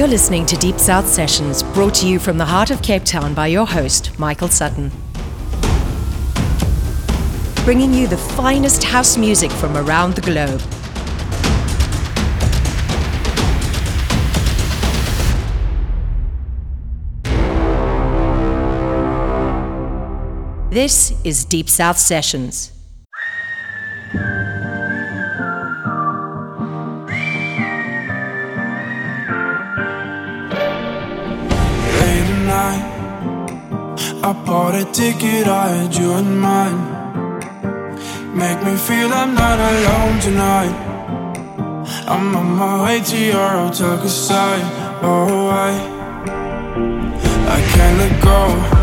You're listening to Deep South Sessions, brought to you from the heart of Cape Town by your host, Michael Sutton. Bringing you the finest house music from around the globe. This is Deep South Sessions. I bought a ticket, I had you in mind. Make me feel I'm not alone tonight. I'm on my way to your hotel, I, oh, I, I can't let go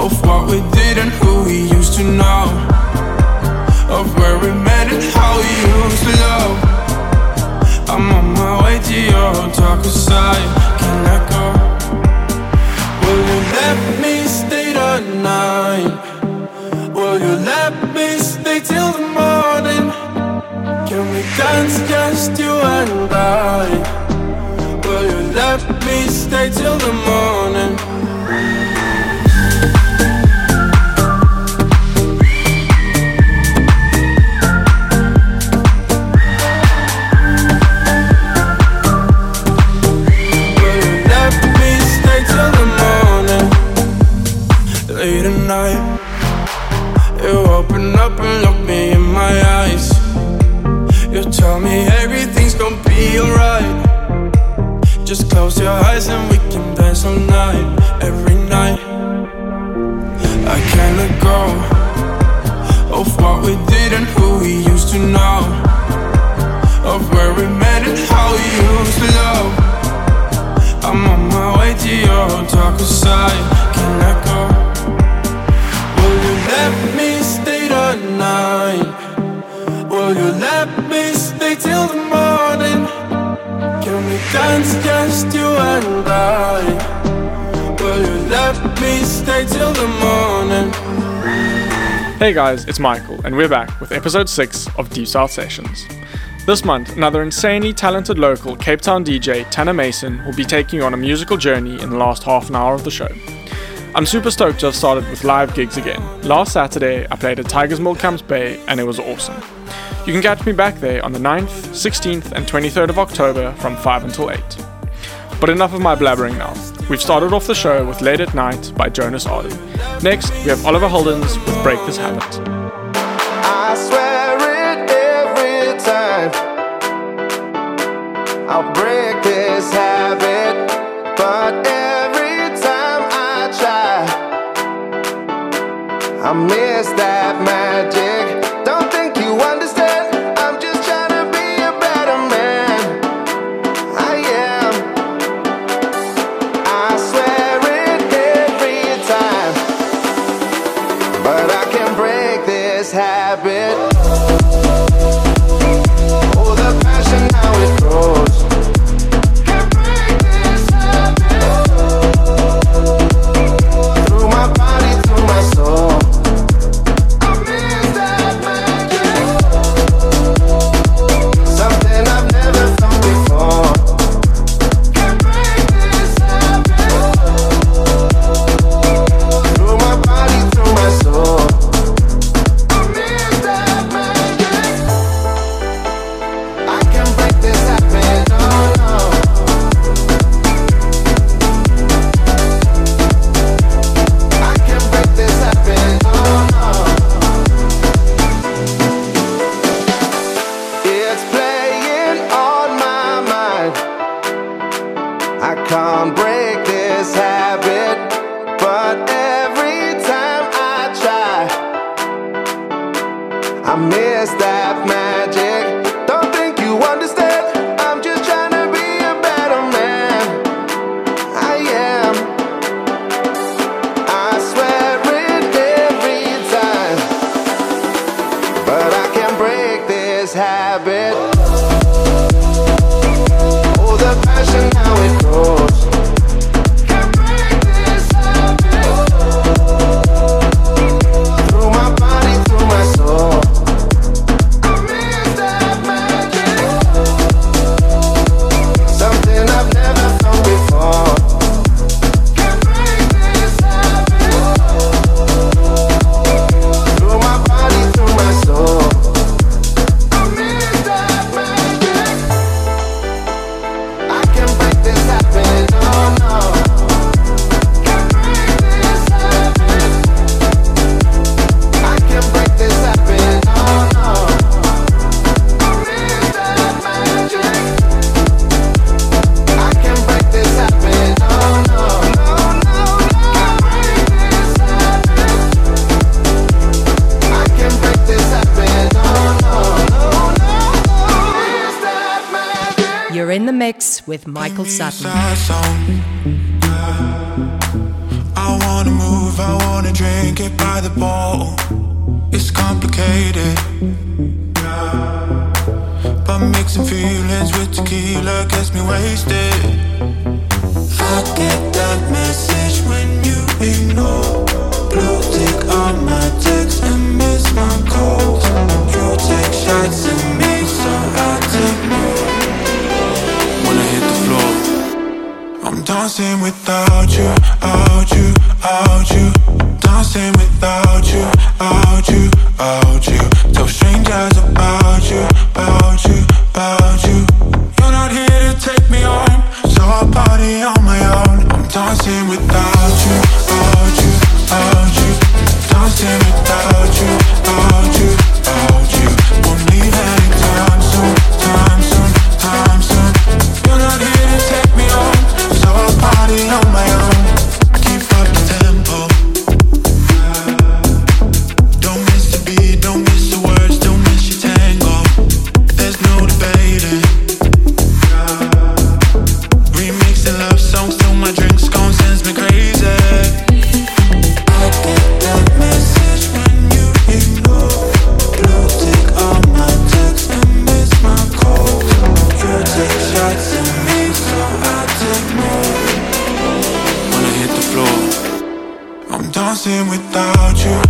of what we did and who we used to know. Of where we met and how we used to love. I'm on my way to your hotel, I can't let go. Will you let me? Stay the night. Will you let me stay till the morning? Can we dance just you and I? Will you let me stay till the morning? Tell me everything's stay till the morning? Hey guys, it's Michael, and we're back with episode 6 of Deep South Sessions. This month, another insanely talented local Cape Town DJ, Tanner Mason, will be taking you on a musical journey in the last half an hour of the show. I'm super stoked to have started with live gigs again. Last Saturday, I played at Tiger's Milk Camps Bay, and it was awesome. You can catch me back there on the 9th, 16th, and 23rd of October from 5 until 8. But enough of my blabbering now. We've started off the show with Late at Night by Jonas Aden. Next, we have Oliver Heldens with Break This Habit. I swear it every time. I'll break this habit, but every time I try, I miss that magic. Mix with Michael Sutton. I wanna move, I wanna drink it by the bottle. It's complicated. But mixing feelings with tequila gets me wasted. I get that message when you ignore. Blue tick on my text and miss my calls. You take shots at me, dancing without you, out you, out you. Dancing without you, out you, out you. Tell strangers about you, about you, about you. You're not here to take me on, so I'll party on my own. I'm was Bingo Dancing without you.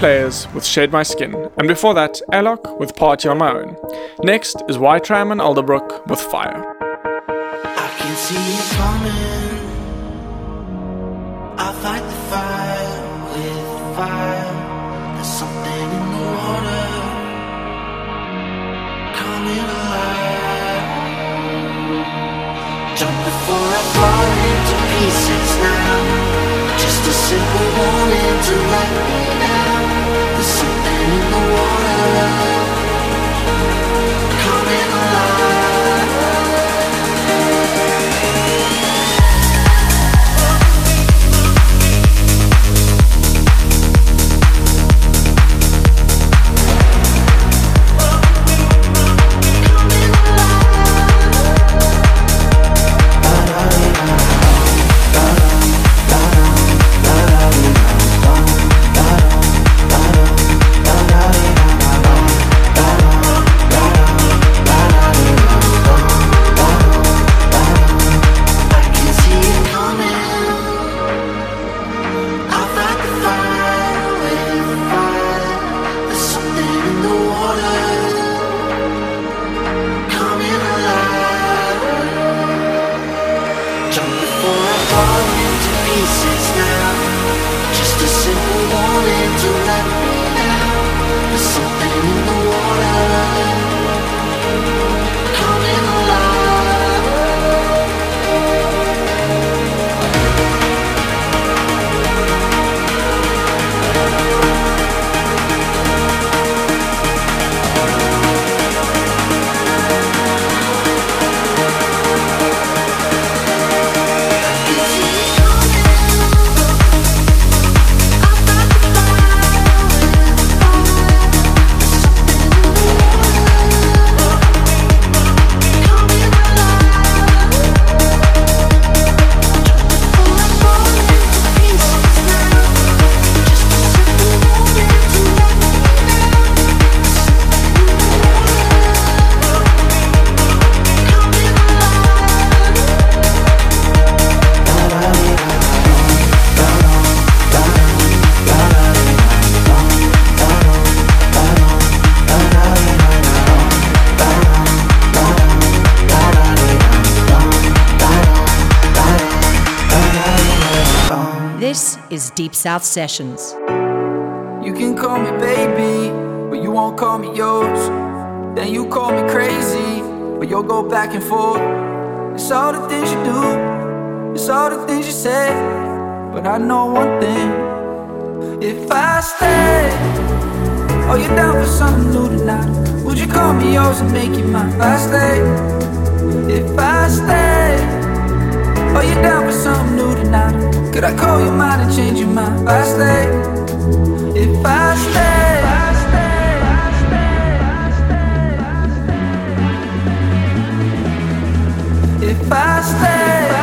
Players with Shed My Skin, and before that, Alok with Party on My Own. Next is Ytram and Elderbrook with Fire. I can see you coming. I fight the fire with fire. There's something in the water coming alive. Jump before I fall into pieces now. Just a simple warning to let me Deep South Sessions. You can call me baby, but you won't call me yours. Then you call me crazy, but you'll go back and forth. It's all the things you do, it's all the things you say. But I know one thing if I stay, oh, you're down for something new tonight. Would you call me yours and make it mine? If I stay, if I stay. Oh, you down for something new tonight? Could I call your mind and change your mind? If I stay. If I stay, if I stay, if I stay,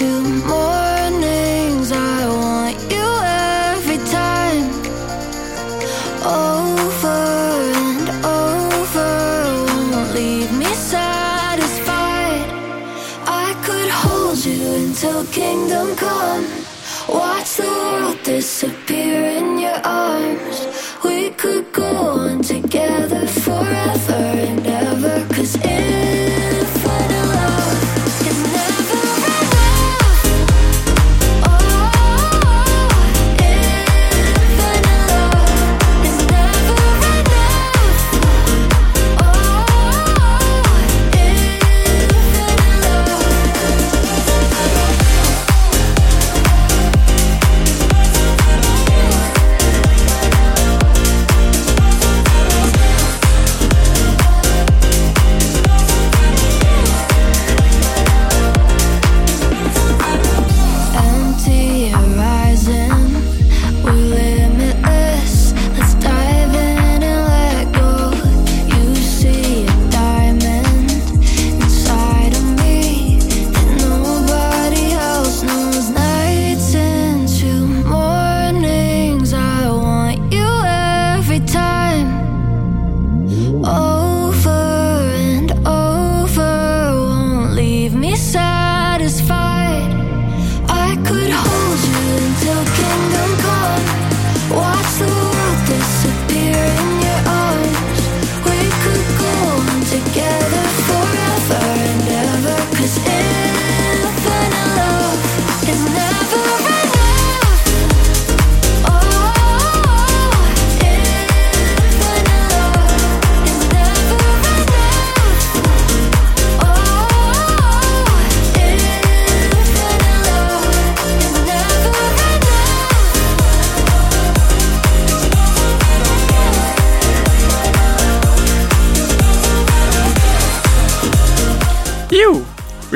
you.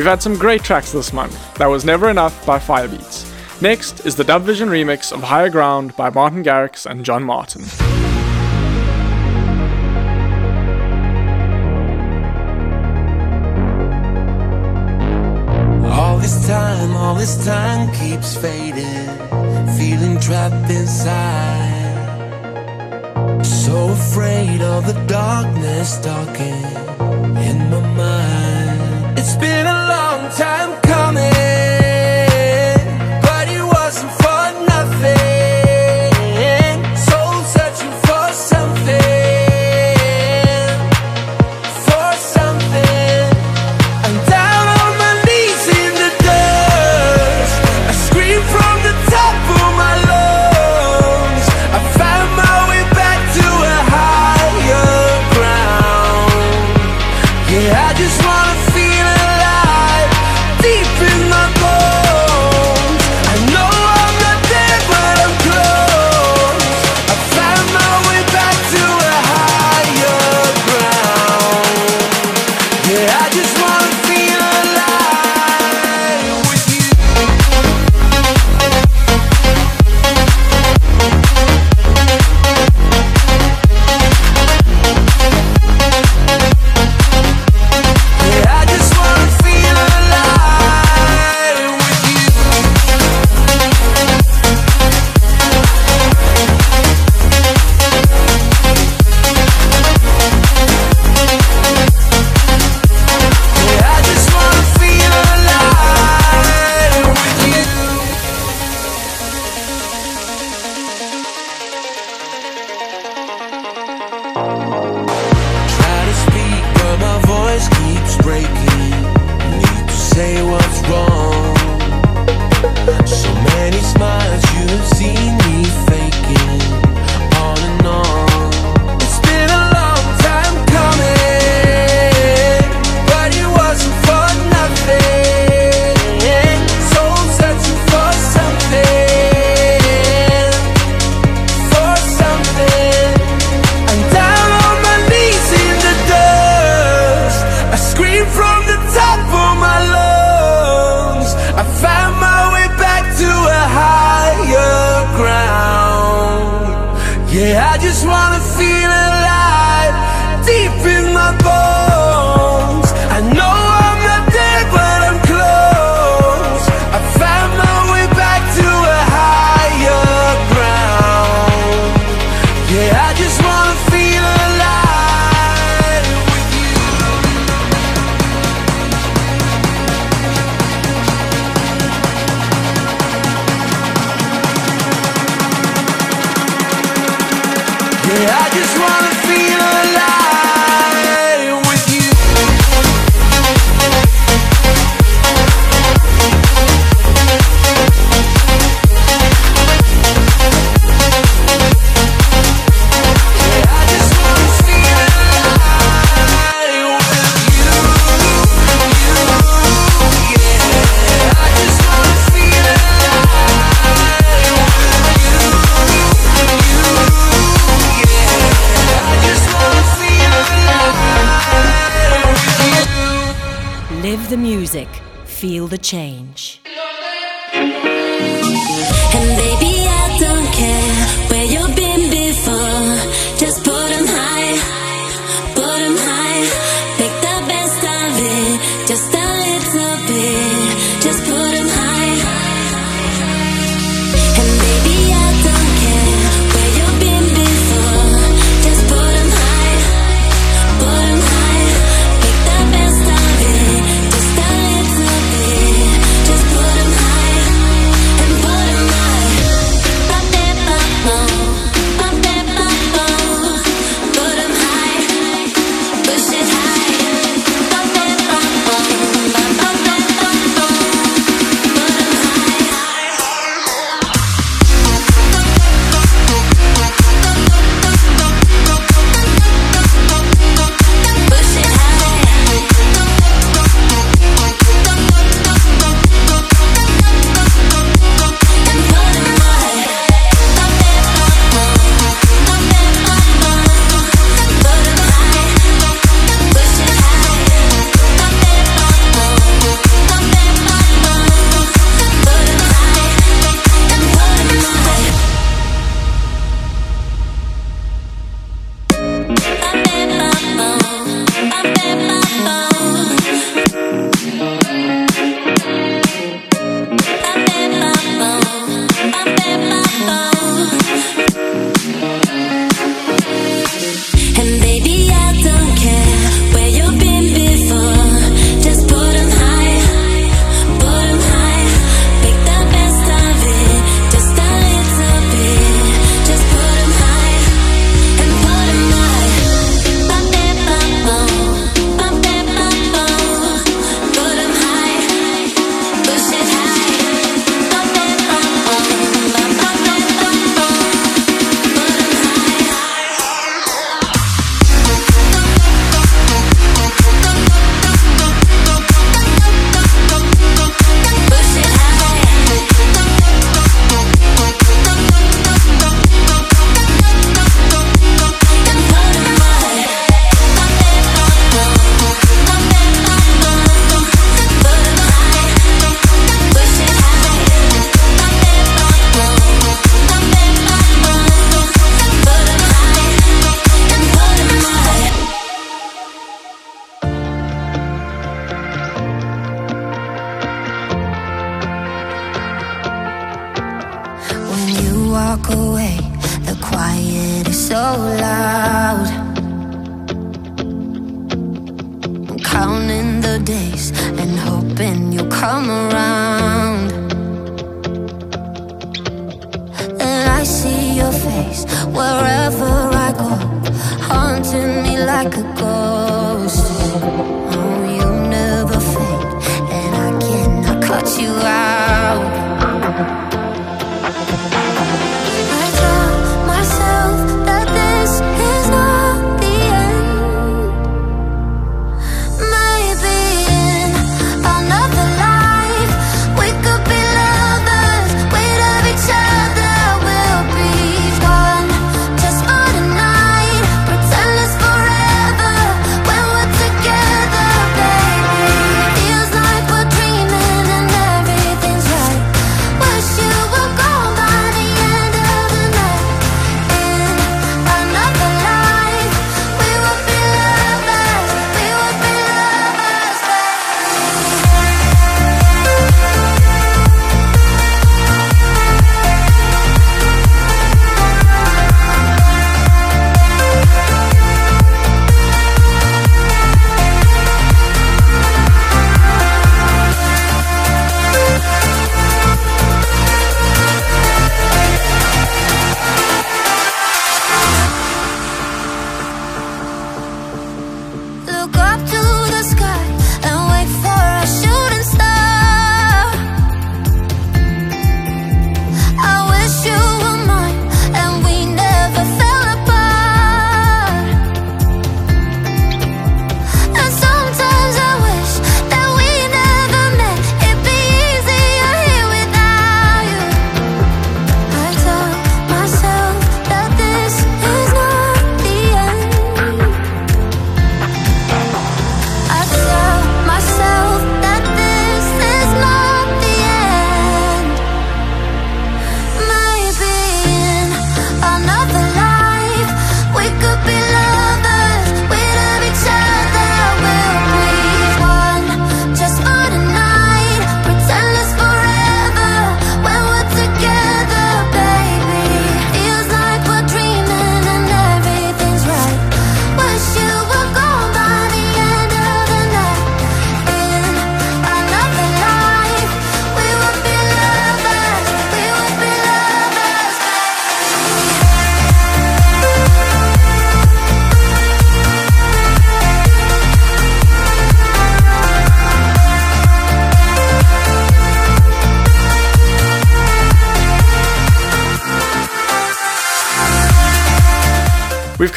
We've had some great tracks this month. That was Never Enough by Firebeatz. Next is the DubVision remix of Higher Ground by Martin Garrix and John Martin. All this time, all this time keeps fading, feeling trapped inside. So afraid of the darkness talking in my mind. It's been a long time coming.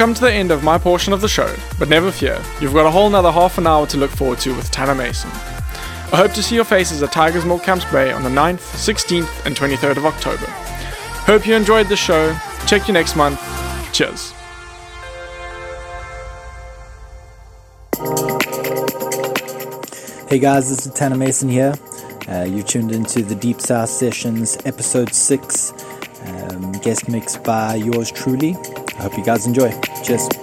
Come to the end of my portion of the show, but never fear, you've got a whole nother half an hour to look forward to with Tanner Mason. I hope to see your faces at Tiger's Milk Camps Bay on the 9th, 16th, and 23rd of October. Hope you enjoyed the show. Check you next month. Cheers. Hey guys, this is Tanner Mason here. Uh, you're tuned into the Deep South Sessions, episode 6, um, guest mixed by yours truly. I hope you guys enjoy. Cheers.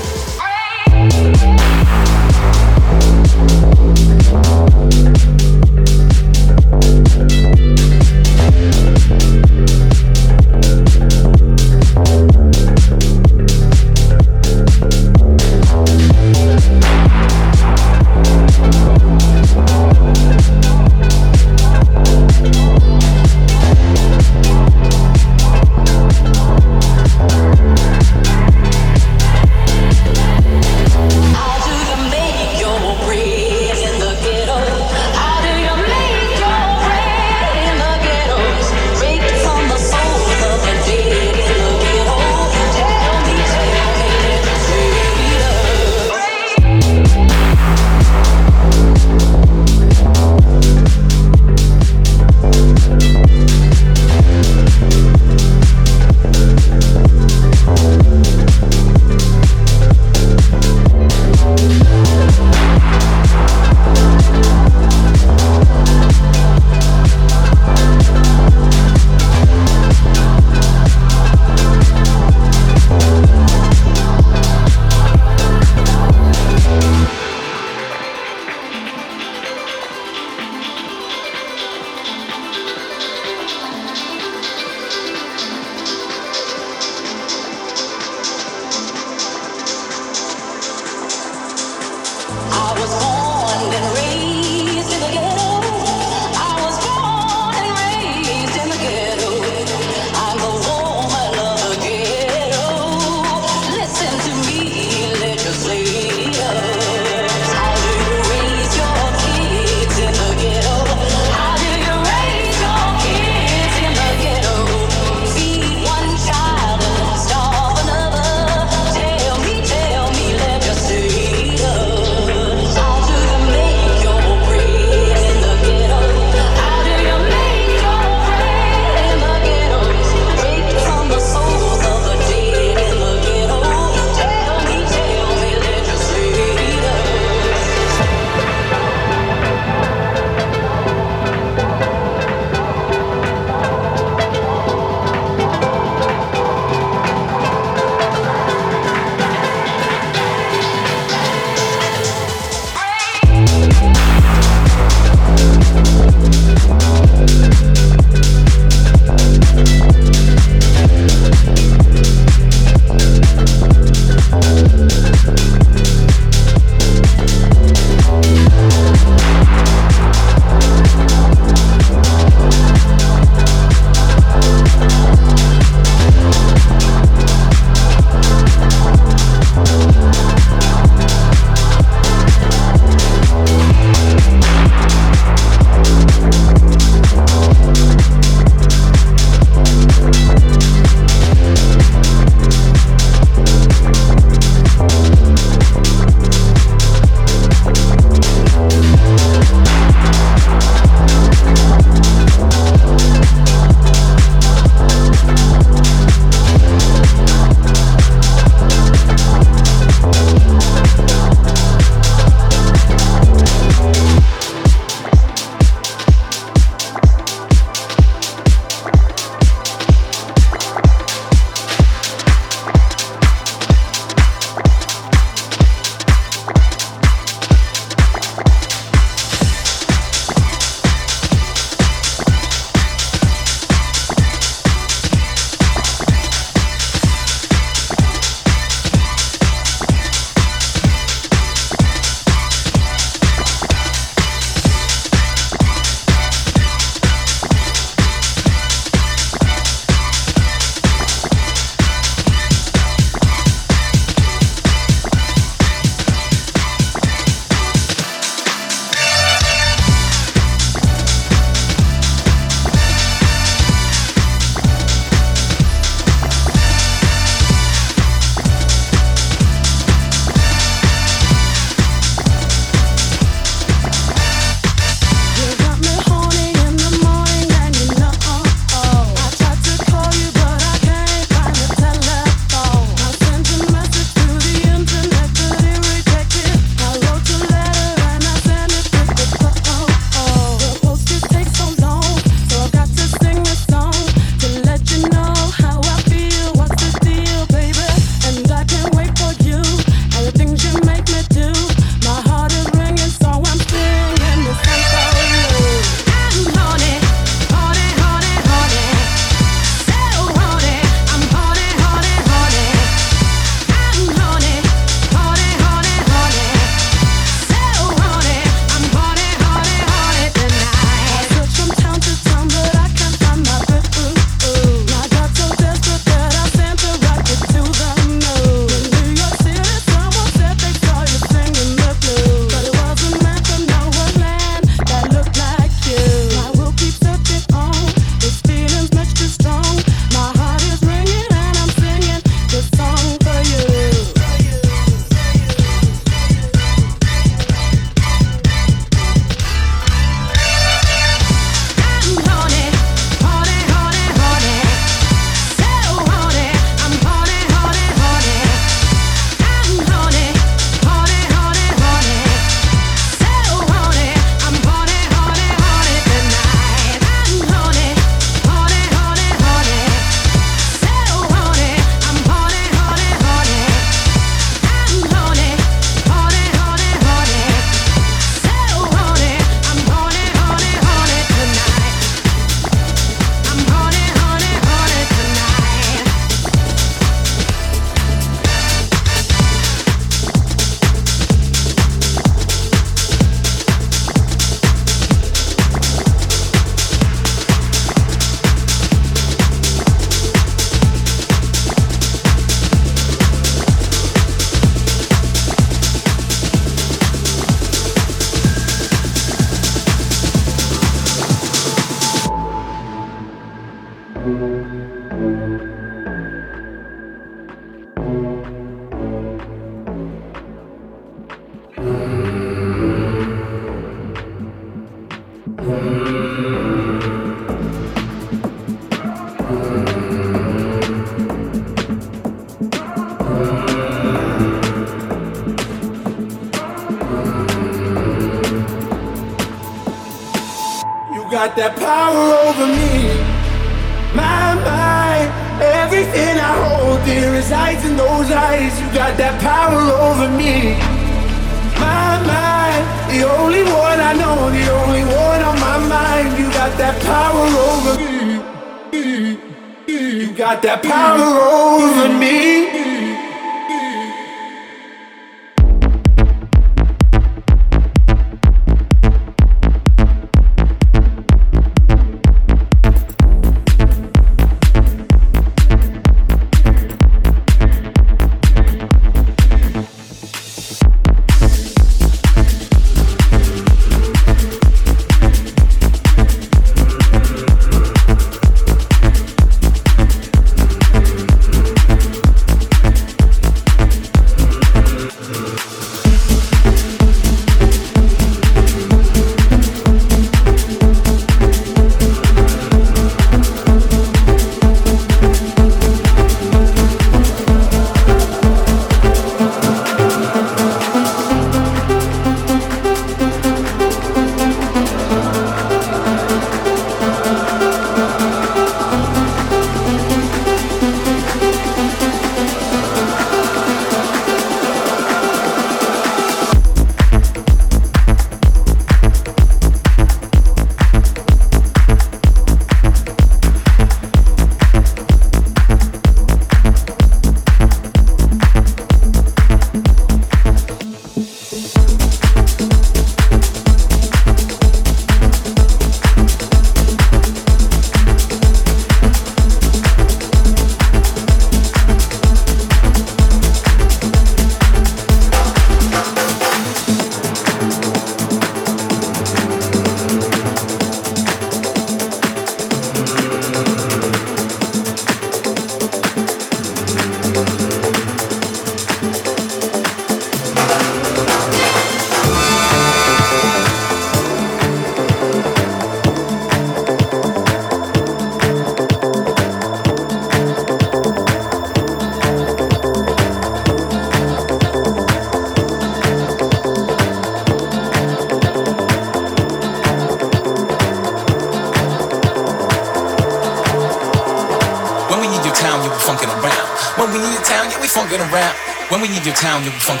You the.